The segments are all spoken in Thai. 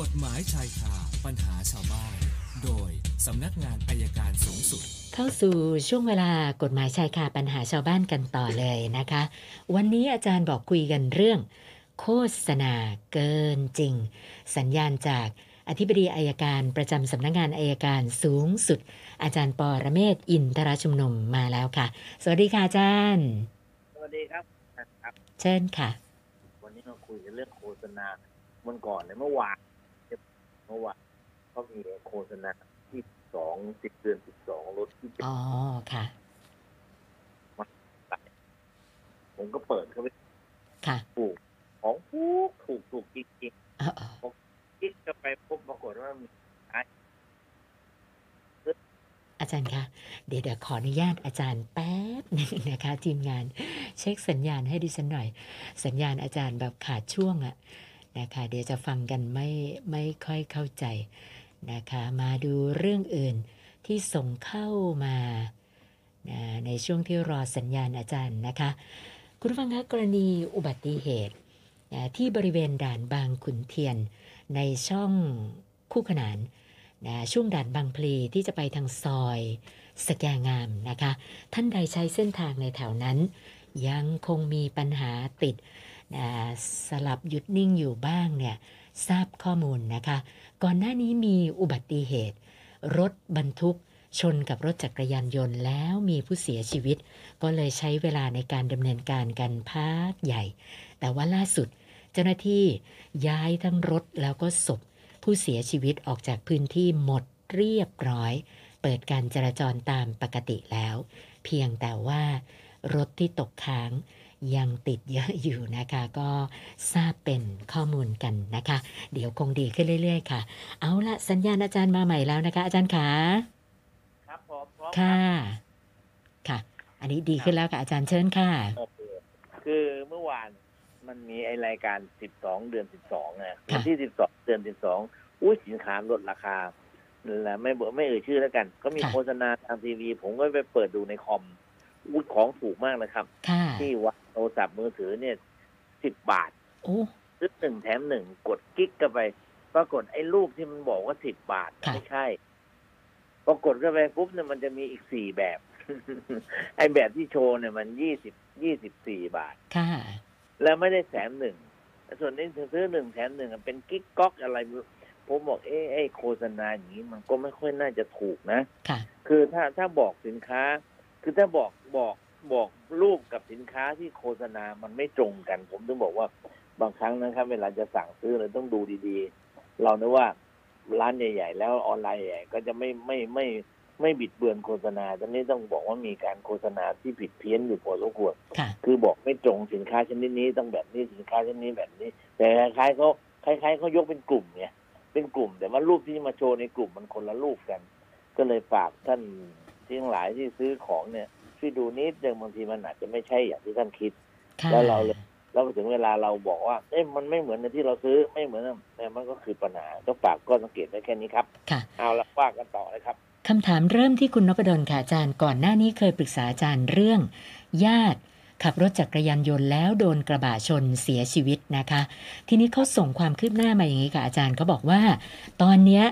กฎหมายชายคาปัญหาชาวบ้าน โดยสำนักงานอายการสูงสุด เข้าสู่ช่วงเวลากฎหมายชายคาปัญหาชาวบ้านกันต่อเลยนะคะ วันนี้อาจารย์บอกคุยกันเรื่อง โฆษณาเกินจริง สัญญาณจากอธิบดีอายการประจำสำนักงานอายการสูงสุด อาจารย์ปอระเมศวร์อินทรชุมนุมมาแล้วค่ะ สวัสดีค่ะอาจารย์ สวัสดีครับครับ เชิญค่ะ วันนี้เราคุยกันเรื่องโฆษณาเมื่อก่อนเนี่ยเมื่อวาน เมื่อวานก็มีโฆษณาที่สองสิบเดือนสิบสองรถที่เป็นอ๋อค่ะ ผมก็เปิดเข้าไปค่ะถูกของถูกถูกถูกจริงเออเออๆคลิกเข้าไปพบปรากฏว่ามีอาจารย์คะเดี๋ยวเดี๋ยวขออนุญาตอาจารย์แป๊บหนึงนะคะ ทีมงานเช็คสัญญาณให้ดิฉันหน่อย สัญญาณอาจารย์แบบขาดช่วงอะ นะคะเดี๋ยวจะฟังกันไม่ไม่ค่อยเข้าใจนะคะมาดูเรื่องอื่นที่ส่งเข้ามานะในช่วงที่รอสัญญาณอาจารย์นะคะ คุณฟังคะกรณีอุบัติเหตุนะที่บริเวณด่านบางขุนเทียน ในช่องคู่ขนานนะช่วงด่านบางพลีที่จะไปทางซอยสแกงามนะคะ ท่านใดใช้เส้นทางในแถวนั้น ยังคงมีปัญหาติด สลับหยุดนิ่งอยู่บ้างเนี่ยทราบข้อมูลนะคะ ก่อนหน้านี้มีอุบัติเหตุ รถบรรทุกชนกับรถจักรยานยนต์แล้วมีผู้เสียชีวิต ก็เลยใช้เวลาในการดำเนินการกันพักใหญ่ แต่ว่าล่าสุดเจ้าหน้าที่ย้ายทั้งรถแล้วก็ศพ ผู้เสียชีวิตออกจากพื้นที่หมดเรียบร้อย เปิดการจราจรตามปกติแล้ว เพียงแต่ว่า รถที่ตกค้างยังติดเยอะอยู่นะคะ ก็ทราบเป็นข้อมูลกันนะคะ เดี๋ยวคงดีขึ้นเรื่อยๆ ค่ะ เอาละสัญญาณอาจารย์มาใหม่แล้วนะคะ อาจารย์ขาครับพร้อมพร้อมค่ะ ค่ะ อันนี้ดีขึ้นแล้วค่ะอาจารย์เชิญค่ะโอเคคือเมื่อวานมันมีไอรายการสิบสองเดือนสิบสองไงค่ะวันที่สิบสองเดือนสิบสองอุ้ยสินค้าลดราคานั่นแหละไม่บอกไม่เอ่ยชื่อแล้วกัน ก็มีโฆษณาทางทีวี ผมก็ไปเปิดดูในคอม อุ้ยของถูกมากนะครับ ค่ะที่วัดโทรศัพท์มือถือเนี่ยสิบบาทโอ้ซื้อหนึ่งแถมหนึ่งกดกิ๊กเข้าไป ปรากฏไอ้รูปที่มันบอกว่าสิบบาทค่ะไม่ใช่พอกดเข้าไปปุ๊บเนี่ยมันจะมีอีกสี่แบบ ไอ้แบบที่โชว์เนี่ยมันยี่สิบยี่สิบสี่บาท ค่ะ แล้วไม่ได้แถมหนึ่งส่วนนี้ซื้อหนึ่งแถมหนึ่งเป็นกิ๊กก๊อกอะไรไม่รู้ผมบอกเอ้ไอ้โฆษณาอย่างนี้มันก็ไม่ค่อยน่าจะถูกนะ ค่ะ คือถ้าถ้าบอกสินค้า คือถ้าบอกบอกบอกรูปกับสินค้าที่โฆษณา มันไม่ตรงกัน ผมถึงบอกว่าบางครั้งนะครับ เวลาจะสั่งซื้อเราต้องดูดีๆ เราเนะว่าร้านใหญ่ ๆ แล้วออนไลน์ใหญ่ก็จะไม่ไม่ไม่ไม่บิดเบือนโฆษณาตอนนี้ต้องบอกว่ามีการโฆษณาที่ผิดเพี้ยนอยู่พอสมควรค่ะคือบอกไม่ตรงสินค้าชนิดนี้ต้องแบบนี้สินค้าชนิดนี้แบบนี้ แต่คล้ายๆเขาคล้ายๆเขายกเป็นกลุ่มเนี่ยเป็นกลุ่ม แต่ว่ารูปที่มาโชว์ในกลุ่มมันคนละรูปกัน ก็เลยฝากท่าน ที่ทั้งหลายที่ซื้อของเนี่ยช่วยดูนิดนึงบางทีมันอาจจะไม่ใช่อย่างที่ท่านคิดค่ะแล้วเราเลยแล้วถึงเวลาเราบอกว่า เอ๊ะมันไม่เหมือนในที่เราซื้อไม่เหมือนนั่นแต่มันก็คือปัญหาก็ฝากก็สังเกตไว้แค่นี้ครับค่ะเอาละว่ากันต่อเลยครับคำถามเริ่มที่คุณนพดลค่ะอาจารย์ก่อนหน้านี้เคยปรึกษาอาจารย์เรื่อง ญาติขับรถจักรยานยนต์แล้วโดนกระบะชนเสียชีวิตนะคะ ทีนี้เขาส่งความคืบหน้ามาอย่างนี้ค่ะอาจารย์เขาบอกว่า ตอนเนี้ย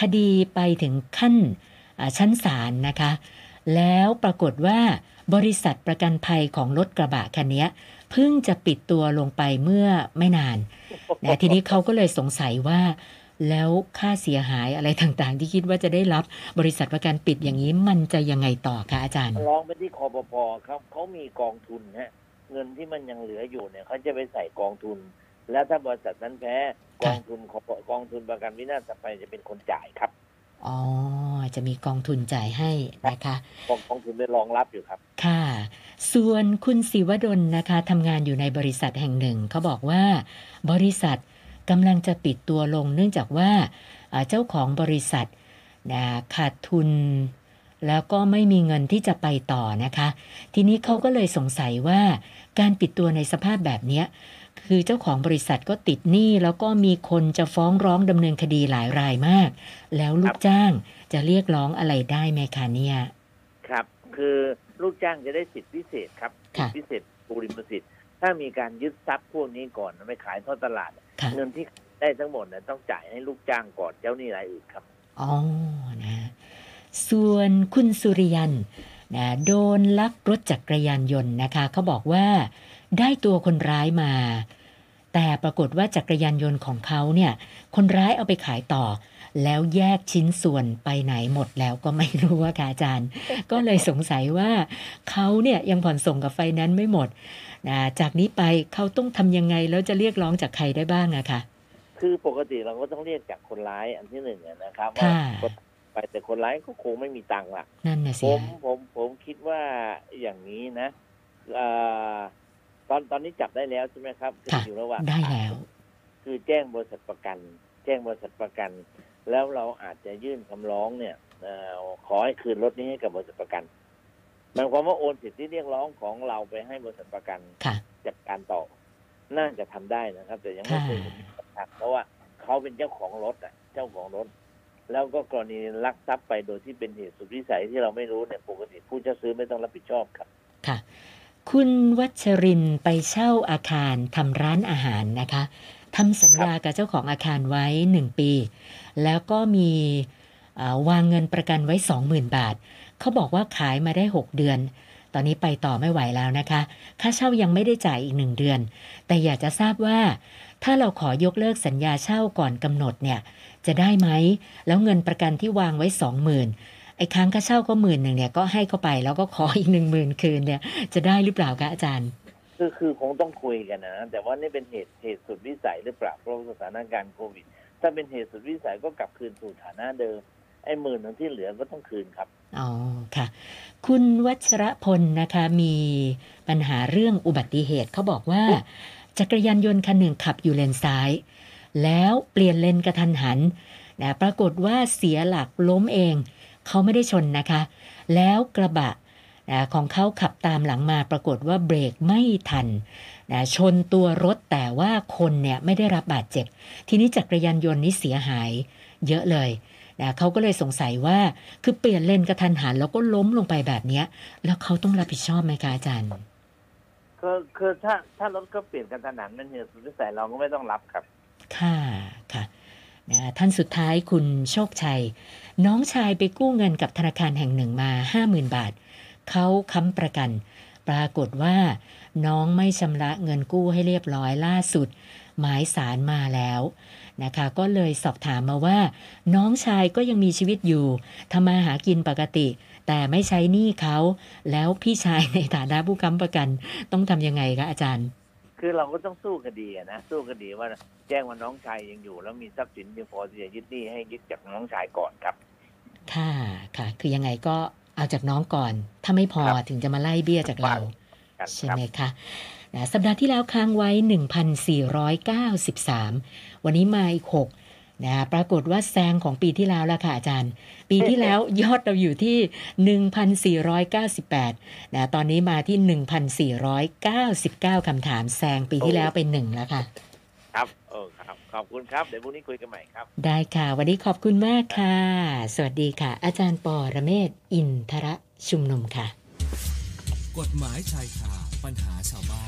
คดีไปถึงขั้นอ่า ชั้นศาลนะคะ แล้วปรากฏว่าบริษัทประกันภัยของรถกระบะคันเนี้ยเพิ่งจะปิดตัวลงไปเมื่อไม่นานนะทีนี้เขาก็เลยสงสัยว่า แล้วค่าเสียหายอะไรต่างๆ ที่คิดว่าจะได้รับบริษัทประกันปิดอย่างนี้มันจะยังไงต่อคะอาจารย์ร้องไปที่คอปพเขาเขามีกองทุนฮะเงินที่มันยังเหลืออยู่เนี่ยเขาจะไปใส่กองทุน แล้วถ้าบริษัทนั้นแพ้กองทุนของกองทุนประกันวินาศภัยจะเป็นคนจ่ายครับอ๋อ จะมีกองทุนจ่ายให้นะคะกองกองทุนได้รองรับอยู่ครับ ค่ะ ส่วนคุณศิวดลนะคะทำงานอยู่ในบริษัทแห่งหนึ่งเขาบอกว่า บริษัทกำลังจะปิดตัวลง เนื่องจากว่าอ่าเจ้าของบริษัทนะขาดทุน แล้วก็ไม่มีเงินที่จะไปต่อนะคะ ทีนี้เขาก็เลยสงสัยว่าการปิดตัวในสภาพแบบเนี้ยคือเจ้าของบริษัทก็ติดหนี้แล้วก็มีคนจะฟ้องร้องดำเนินคดีหลายรายมาก แล้วลูกจ้าง จะเรียกร้องอะไรได้ไหมคะเนี่ยครับ คือลูกจ้างจะได้สิทธิพิเศษครับสิทค่ะธิพิเศษปูริมสิทธิ์ถ้ามีการยึดทรัพย์พวกนี้ก่อนไปขายทอดตลาดค่ะเงินที่ได้ทั้งหมดเนี่ยต้องจ่ายให้ลูกจ้างก่อนเจ้าหนี้รายอื่นครับอ๋อนะ ส่วนคุณสุริยันนะโดนลักรถจักรยานยนต์นะคะเขาบอกว่าได้ตัวคนร้ายมา แต่ปรากฏว่าจักรยานยนต์ของเขาเนี่ย คนร้ายเอาไปขายต่อ แล้วแยกชิ้นส่วนไปไหนหมดแล้วก็ไม่รู้ว่าค่ะอาจารย์ ก็เลยสงสัยว่าเขาเนี่ยยังผ่อนส่งกับไฟแนั้นซ์ไม่หมดนะจากนี้ไปเขาต้องทำยังไงแล้วจะเรียกร้องจากใครได้บ้างอะคะคือปกติเราก็ต้องเรียกจากคนร้ายอันที่หนึ่งอะนะครับค่ะว่าไปแต่คนร้ายก็คงไม่มีตังค์ละนั่นน่ะผสิมผมผมคิดว่าอย่างนี้นะเอ่อ ตอนตอนนี้จับได้แล้วใช่ไหมครับอค่ะอยู่ระหว่างได้แล้ว คือแจ้งบริษัทประกัน แจ้งบริษัทประกัน แล้วเราอาจจะยื่นคำร้องเนี่ยเอ่อขอให้คืนรถนี้ให้กับบริษัทประกันหมายความว่าโอนสิทธิเรียกร้องของเราไปให้บริษัทประกันค่ะจัดการต่อ น่าจะทำได้นะครับ แต่ยังไม่เคยเห็นครับเพราะว่าเขาเป็นเจ้าของรถอะ เจ้าของรถ แล้วก็กรณีลักทรัพย์ไปโดยที่เป็นเหตุสุดวิสัยที่เราไม่รู้เนี่ยปกติผู้เช่าซื้อไม่ต้องรับผิดชอบครับ คุณวัชรินไปเช่าอาคารทำร้านอาหารนะคะทำสัญญากับเจ้าของอาคารไว้หนึ่งปี แล้วก็มีวางเงินประกันไว้ 20,000 บาท เขาบอกว่าขายมาได้ 6 เดือน ตอนนี้ไปต่อไม่ไหวแล้วนะคะ ค่าเช่ายังไม่ได้จ่ายอีกหนึ่งเดือน แต่อยากจะทราบว่า ถ้าเราขอยกเลิกสัญญาเช่าก่อนกำหนดเนี่ย จะได้ไหม แล้วเงินประกันที่วางไว้ 20,000 ไอ้ค้างค่าเช่าก็หมื่นหนึ่งเนี่ยก็ให้เข้าไปแล้วก็ขออีกหนึ่งหมื่นคืนเนี่ย จะได้หรือเปล่าคะอาจารย์คือคือคงต้องคุยกันนะ แต่ว่านี่เป็นเหตุเหตุสุดวิสัยหรือเปล่าเพราะสถานการณ์โควิด ถ้าเป็นเหตุสุดวิสัยก็กลับคืนสู่ฐานะเดิมไอ้หมื่นหนึ่งที่เหลือก็ต้องคืนครับ อ๋อ ค่ะ คุณวัชรพลนะคะ มีปัญหาเรื่องอุบัติเหตุเขาบอกว่า จักรยานยนต์คันหนึ่งขับอยู่เลนซ้าย แล้วเปลี่ยนเลนกระทันหันนะปรากฏว่าเสียหลักล้มเอง เขาไม่ได้ชนนะคะ แล้วกระบะนะของเขาขับตามหลังมาปรากฏว่าเบรกไม่ทันนะชนตัวรถแต่ว่าคนเนี่ยไม่ได้รับบาดเจ็บ ทีนี้จักรยานยนต์นี้เสียหายเยอะเลยนะเขาก็เลยสงสัยว่าคือเปลี่ยนเลนกระทันหันแล้วก็ล้มลงไปแบบเนี้ยแล้วเขาต้องรับผิดชอบไหมคะอาจารย์ก็คือถ้าถ้ารถก็เปลี่ยนกันถนนเป็นเหตุสุดวิสัยเราก็ไม่ต้องรับครับ ค่ะค่ะนะท่านสุดท้ายคุณโชคชัย น้องชายไปกู้เงินกับธนาคารแห่งหนึ่งมา 50,000 บาท เขาค้ำประกัน ปรากฏว่า น้องไม่ชำระเงินกู้ให้เรียบร้อยล่าสุด หมายสารมาแล้วนะคะ ก็เลยสอบถามมาว่า น้องชายก็ยังมีชีวิตอยู่ทำมาหากินปกติ แต่ไม่ใช้หนี้เขา แล้วพี่ชายในฐานะผู้ค้ำประกัน ต้องทำยังไงคะอาจารย์ คือเราก็ต้องสู้คดีอะนะสู้คดีว่าแจ้งว่าน้องชายยังอยู่ แล้วมีทรัพย์สินเพียงพอที่จะยึดหนี้ให้ยึดจากน้องชายก่อนครับ ค่ะค่ะ คือยังไงก็เอาจากน้องก่อน ถ้าไม่พอครับถึงจะมาไล่เบี้ยจากเรากันใช่ครับไหมคะนะสัปดาห์ที่แล้วค้างไว้ 1,493 วันนี้มาอีก 6 นะปรากฏว่าแซงของปีที่แล้วแล้วค่ะอาจารย์ ปีที่แล้วยอดเราอยู่ที่ 1,498นะตอนนี้มาที่ 1,499 คำถามแซงปีที่แล้วเป็นหนึ่งแล้วค่ะ ครับเออครับขอบคุณครับ เดี๋ยวพรุ่งนี้คุยกันใหม่ครับ ได้ค่ะ วันนี้ขอบคุณมากค่ะ สวัสดีค่ะ อาจารย์ปอระเมศวร์อินทระชุมนุมค่ะ กฎหมายชายคาปัญหาชาวบ้าน